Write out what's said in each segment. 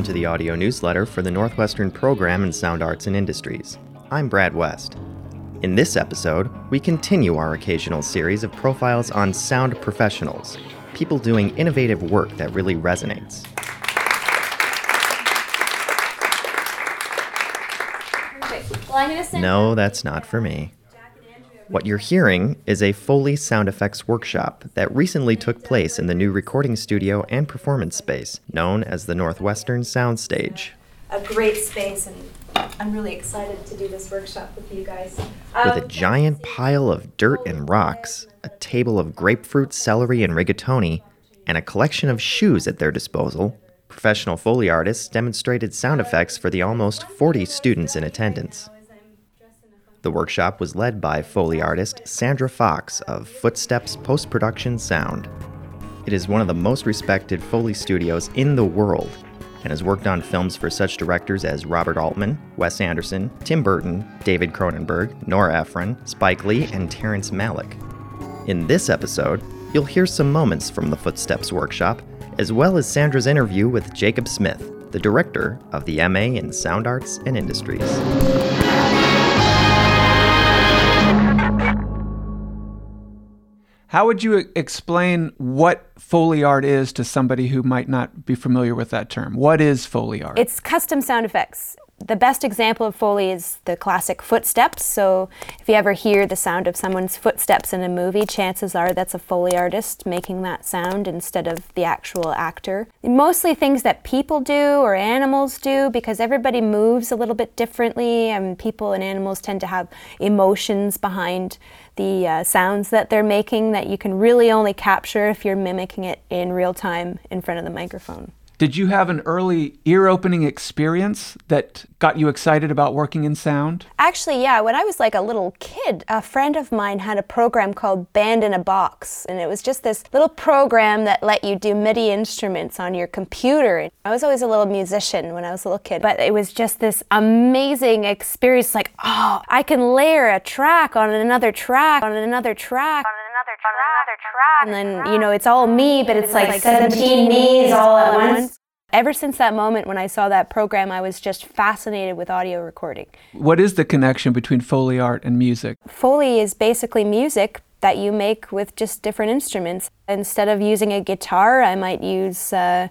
welcome to the audio newsletter for the Northwestern Program in Sound Arts and Industries. I'm Brad West. In this episode, we continue our occasional series of profiles on sound professionals, people doing innovative work that really resonates. No, that's not for me. What you're hearing is a Foley sound effects workshop that recently took place in the new recording studio and performance space known as the Northwestern Soundstage. A great space, and I'm really excited to do this workshop with you guys. With a um, giant pile of dirt and rocks, a table of grapefruit, celery, and rigatoni, and a collection of shoes at their disposal, professional Foley artists demonstrated sound effects for the almost 40 students in attendance. The workshop was led by Foley artist Sandra Fox of Footsteps Post Production Sound. It is one of the most respected Foley studios in the world and has worked on films for such directors as Robert Altman, Wes Anderson, Tim Burton, David Cronenberg, Nora Ephron, Spike Lee, and Terrence Malick. In this episode, you'll hear some moments from the Footsteps workshop, as well as Sandra's interview with Jacob Smith, the director of the MA in Sound Arts and Industries. How would you explain what Foley art is to somebody who might not be familiar with that term? What is Foley art? It's custom sound effects. The best example of Foley is the classic footsteps. So, if you ever hear the sound of someone's footsteps in a movie, chances are that's a Foley artist making that sound instead of the actual actor. Mostly things that people do or animals do because everybody moves a little bit differently, and people and animals tend to have emotions behind the uh, sounds that they're making that you can really only capture if you're mimicking it in real time in front of the microphone. Did you have an early ear opening experience that got you excited about working in sound? Actually, yeah. When I was like a little kid, a friend of mine had a program called Band in a Box. And it was just this little program that let you do MIDI instruments on your computer. I was always a little musician when I was a little kid, but it was just this amazing experience like, oh, I can layer a track on another track, on another track. On another track, and then you know it's all me, but it's like 17 me's all at once. Ever since that moment when I saw that program, I was just fascinated with audio recording. What is the connection between Foley art and music? Foley is basically music that you make with just different instruments. Instead of using a guitar, I might use. Uh,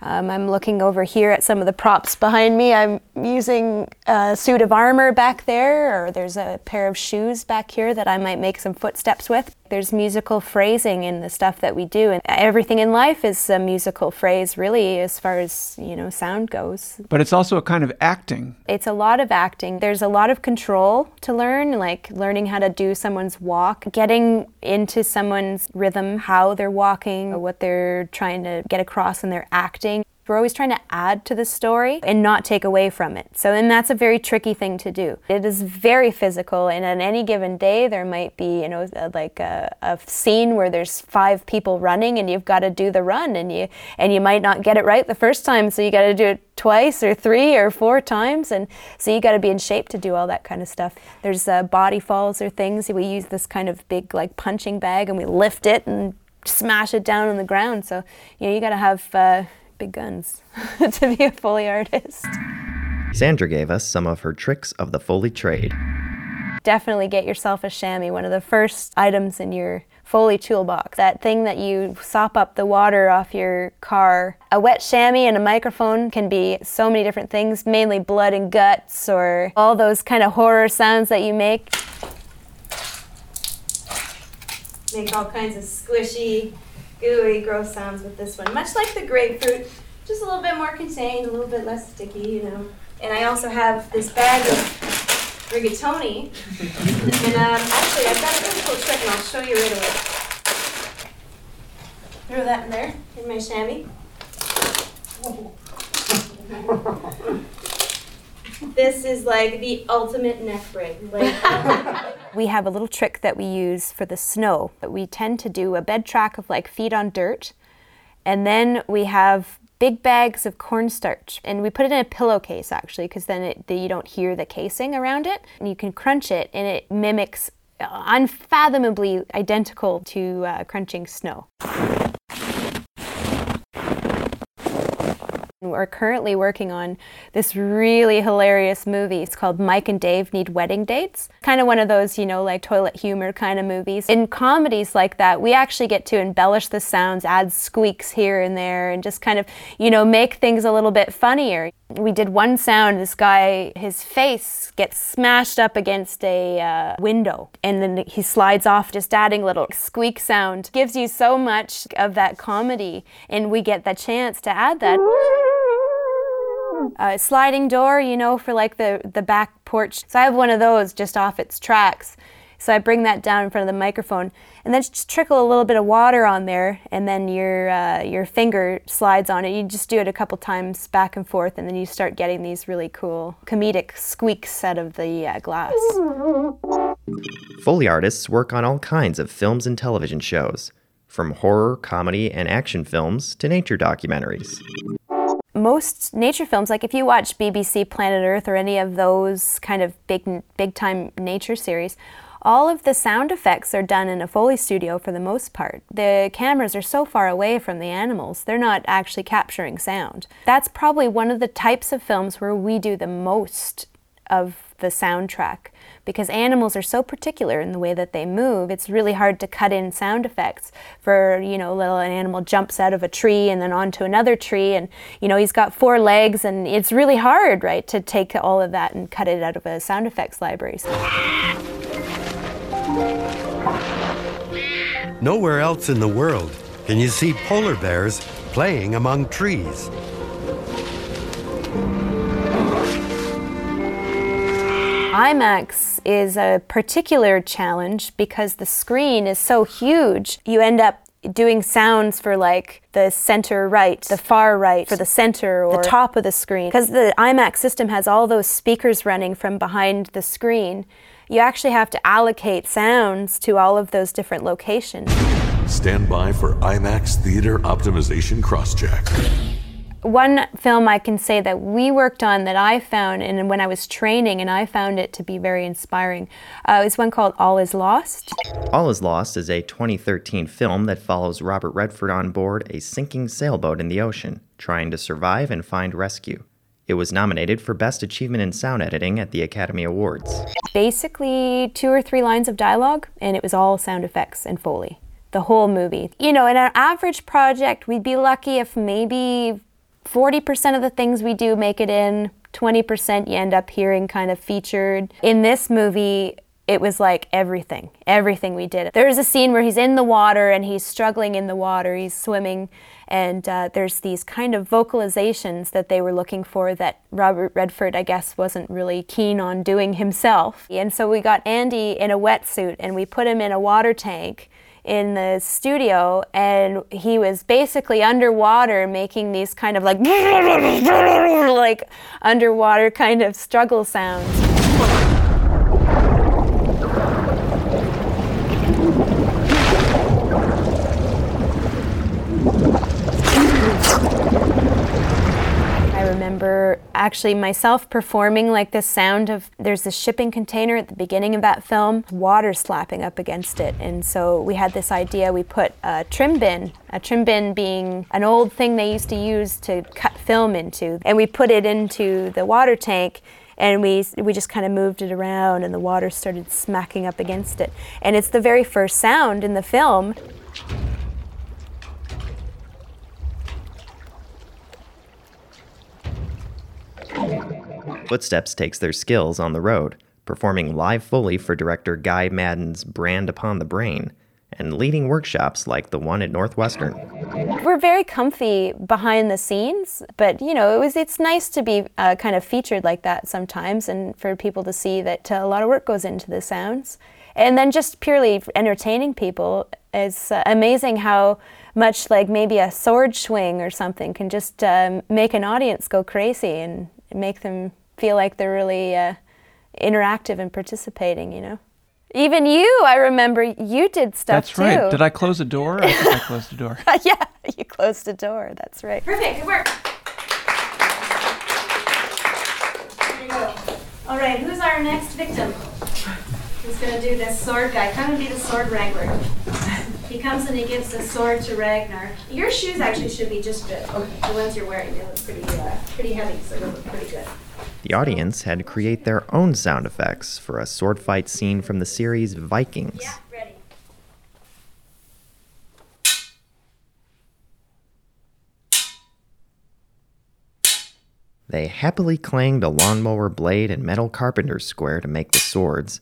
um, I'm looking over here at some of the props behind me. I'm using a suit of armor back there, or there's a pair of shoes back here that I might make some footsteps with. There's musical phrasing in the stuff that we do, and everything in life is a musical phrase, really, as far as you know, sound goes. But it's also a kind of acting. It's a lot of acting. There's a lot of control to learn, like learning how to do someone's walk, getting into someone's rhythm, how they're walking, what they're trying to get across in their acting. We're always trying to add to the story and not take away from it. So, and that's a very tricky thing to do. It is very physical, and on any given day, there might be, you know, like a, a scene where there's five people running, and you've got to do the run, and you and you might not get it right the first time, so you got to do it twice or three or four times, and so you got to be in shape to do all that kind of stuff. There's uh, body falls or things. We use this kind of big like punching bag, and we lift it and smash it down on the ground. So you know you got to have. Uh, big guns to be a Foley artist. Sandra gave us some of her tricks of the Foley trade. Definitely get yourself a chamois, one of the first items in your Foley toolbox. That thing that you sop up the water off your car. A wet chamois and a microphone can be so many different things, mainly blood and guts or all those kind of horror sounds that you make. Make all kinds of squishy, gooey, gross sounds with this one. Much like the grapefruit, just a little bit more contained, a little bit less sticky, you know. And I also have this bag of rigatoni. and um, actually, I've got a really cool trick, and I'll show you right away. Throw that in there, in my chamois. this is like the ultimate neck break. Like, we have a little trick that we use for the snow. We tend to do a bed track of like feet on dirt, and then we have big bags of cornstarch, and we put it in a pillowcase actually, because then it, you don't hear the casing around it, and you can crunch it, and it mimics unfathomably identical to uh, crunching snow. We're currently working on this really hilarious movie. It's called Mike and Dave Need Wedding Dates. Kind of one of those, you know, like toilet humor kind of movies. In comedies like that, we actually get to embellish the sounds, add squeaks here and there, and just kind of, you know, make things a little bit funnier. We did one sound, this guy, his face gets smashed up against a uh, window, and then he slides off, just adding little squeak sound. Gives you so much of that comedy, and we get the chance to add that. A sliding door, you know, for like the, the back porch. So I have one of those just off its tracks. So I bring that down in front of the microphone, and then just trickle a little bit of water on there, and then your uh, your finger slides on it. You just do it a couple times back and forth, and then you start getting these really cool comedic squeaks out of the uh, glass. Foley artists work on all kinds of films and television shows, from horror, comedy, and action films to nature documentaries most nature films, like if you watch BBC Planet Earth or any of those kind of big, big time nature series, all of the sound effects are done in a Foley studio for the most part. The cameras are so far away from the animals, they're not actually capturing sound. That's probably one of the types of films where we do the most of the soundtrack because animals are so particular in the way that they move it's really hard to cut in sound effects for you know little an animal jumps out of a tree and then onto another tree and you know he's got four legs and it's really hard right to take all of that and cut it out of a sound effects library Nowhere else in the world can you see polar bears playing among trees. IMAX is a particular challenge because the screen is so huge. You end up doing sounds for like the center right, the far right, for the center or the top of the screen. Because the IMAX system has all those speakers running from behind the screen you actually have to allocate sounds to all of those different locations. Stand by for IMAX Theater Optimization Crosscheck. One film I can say that we worked on that I found, and when I was training, and I found it to be very inspiring, uh, is one called All Is Lost. All Is Lost is a 2013 film that follows Robert Redford on board a sinking sailboat in the ocean, trying to survive and find rescue. It was nominated for Best Achievement in Sound Editing at the Academy Awards. Basically, two or three lines of dialogue, and it was all sound effects and Foley. The whole movie. You know, in an average project, we'd be lucky if maybe 40% of the things we do make it in, 20% you end up hearing kind of featured. In this movie, it was like everything, everything we did. There's a scene where he's in the water and he's struggling in the water, he's swimming, and uh, there's these kind of vocalizations that they were looking for that Robert Redford, I guess, wasn't really keen on doing himself. And so we got Andy in a wetsuit and we put him in a water tank in the studio and he was basically underwater making these kind of like like underwater kind of struggle sounds. remember actually myself performing like the sound of there's a shipping container at the beginning of that film, water slapping up against it. And so we had this idea we put a trim bin, a trim bin being an old thing they used to use to cut film into, and we put it into the water tank and we we just kind of moved it around and the water started smacking up against it. And it's the very first sound in the film. Footsteps takes their skills on the road, performing live Foley for director Guy Maddin's Brand Upon the Brain, and leading workshops like the one at Northwestern. We're very comfy behind the scenes, but you know, it was it's nice to be uh, kind of featured like that sometimes, and for people to see that uh, a lot of work goes into the sounds, and then just purely entertaining people. It's uh, amazing how much like maybe a sword swing or something can just um, make an audience go crazy and make them feel like they're really uh, interactive and participating, you know. Even you, I remember you did stuff That's right. Did I close a door? I think I closed a door. yeah, you closed a door. That's right. Perfect. Good work. There you go. All right. Who's our next victim? Who's going to do this sword guy? Come and be the sword wrangler. He comes and he gives the sword to Ragnar. Your shoes actually should be just good. The ones you're wearing, they look pretty, uh, pretty heavy, so they look pretty good. The audience had to create their own sound effects for a sword fight scene from the series Vikings. Yeah, ready. They happily clanged a lawnmower blade and metal carpenter's square to make the swords,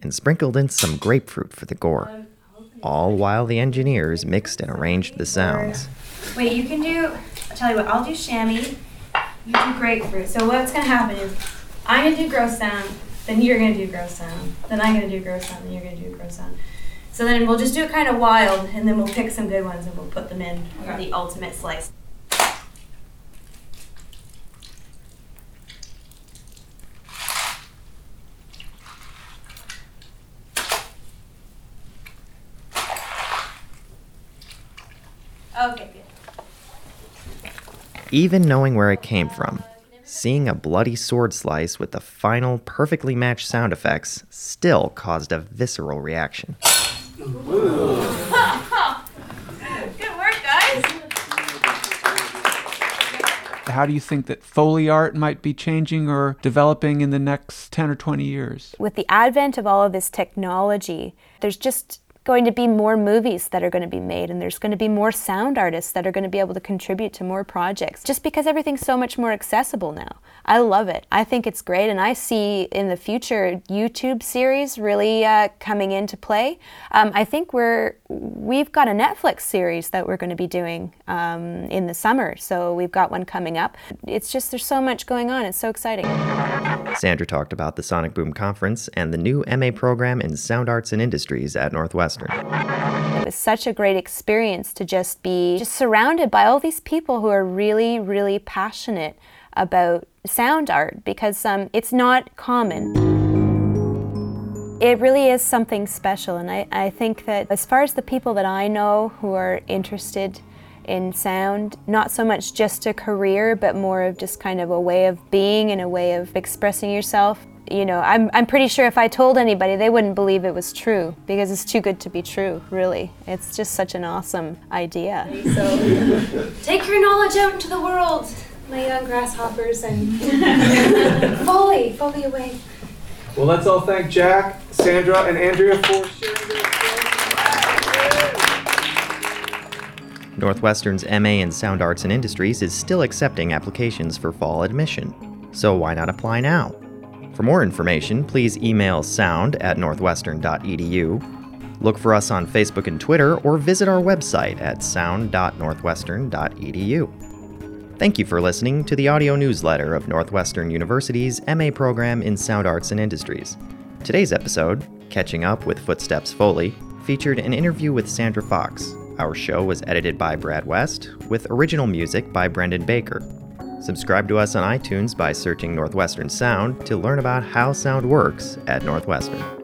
and sprinkled in some grapefruit for the gore, oh, all while the engineers mixed and arranged the sounds. Wait, you can do. I'll tell you what. I'll do chamois. You do grapefruit. So what's gonna happen is, I'm gonna do gross sound. Then you're gonna do gross sound. Then I'm gonna do gross sound. Then you're gonna do gross sound. So then we'll just do it kind of wild, and then we'll pick some good ones and we'll put them in for the ultimate slice. Okay. Even knowing where it came from, seeing a bloody sword slice with the final perfectly matched sound effects still caused a visceral reaction. Good work, guys. How do you think that Foley art might be changing or developing in the next 10 or 20 years? With the advent of all of this technology, there's just going to be more movies that are going to be made and there's going to be more sound artists that are going to be able to contribute to more projects just because everything's so much more accessible now. I love it. I think it's great and I see in the future YouTube series really uh, coming into play. Um, I think we're we've got a Netflix series that we're going to be doing um, in the summer. So we've got one coming up. It's just there's so much going on. It's so exciting. Sandra talked about the Sonic Boom Conference and the new MA program in Sound Arts and Industries at Northwestern. It was such a great experience to just be just surrounded by all these people who are really, really passionate about sound art because um, it's not common. It really is something special, and I, I think that as far as the people that I know who are interested in sound, not so much just a career, but more of just kind of a way of being and a way of expressing yourself. You know, I'm, I'm pretty sure if I told anybody, they wouldn't believe it was true because it's too good to be true, really. It's just such an awesome idea. So take your knowledge out into the world, my young grasshoppers, and Foley, Foley away. Well, let's all thank Jack, Sandra, and Andrea for sharing their Northwestern's MA in Sound Arts and Industries is still accepting applications for fall admission, so why not apply now? For more information, please email sound at northwestern.edu. Look for us on Facebook and Twitter, or visit our website at sound.northwestern.edu. Thank you for listening to the audio newsletter of Northwestern University's MA program in Sound Arts and Industries. Today's episode, Catching Up with Footsteps Foley, featured an interview with Sandra Fox. Our show was edited by Brad West, with original music by Brendan Baker. Subscribe to us on iTunes by searching Northwestern Sound to learn about how sound works at Northwestern.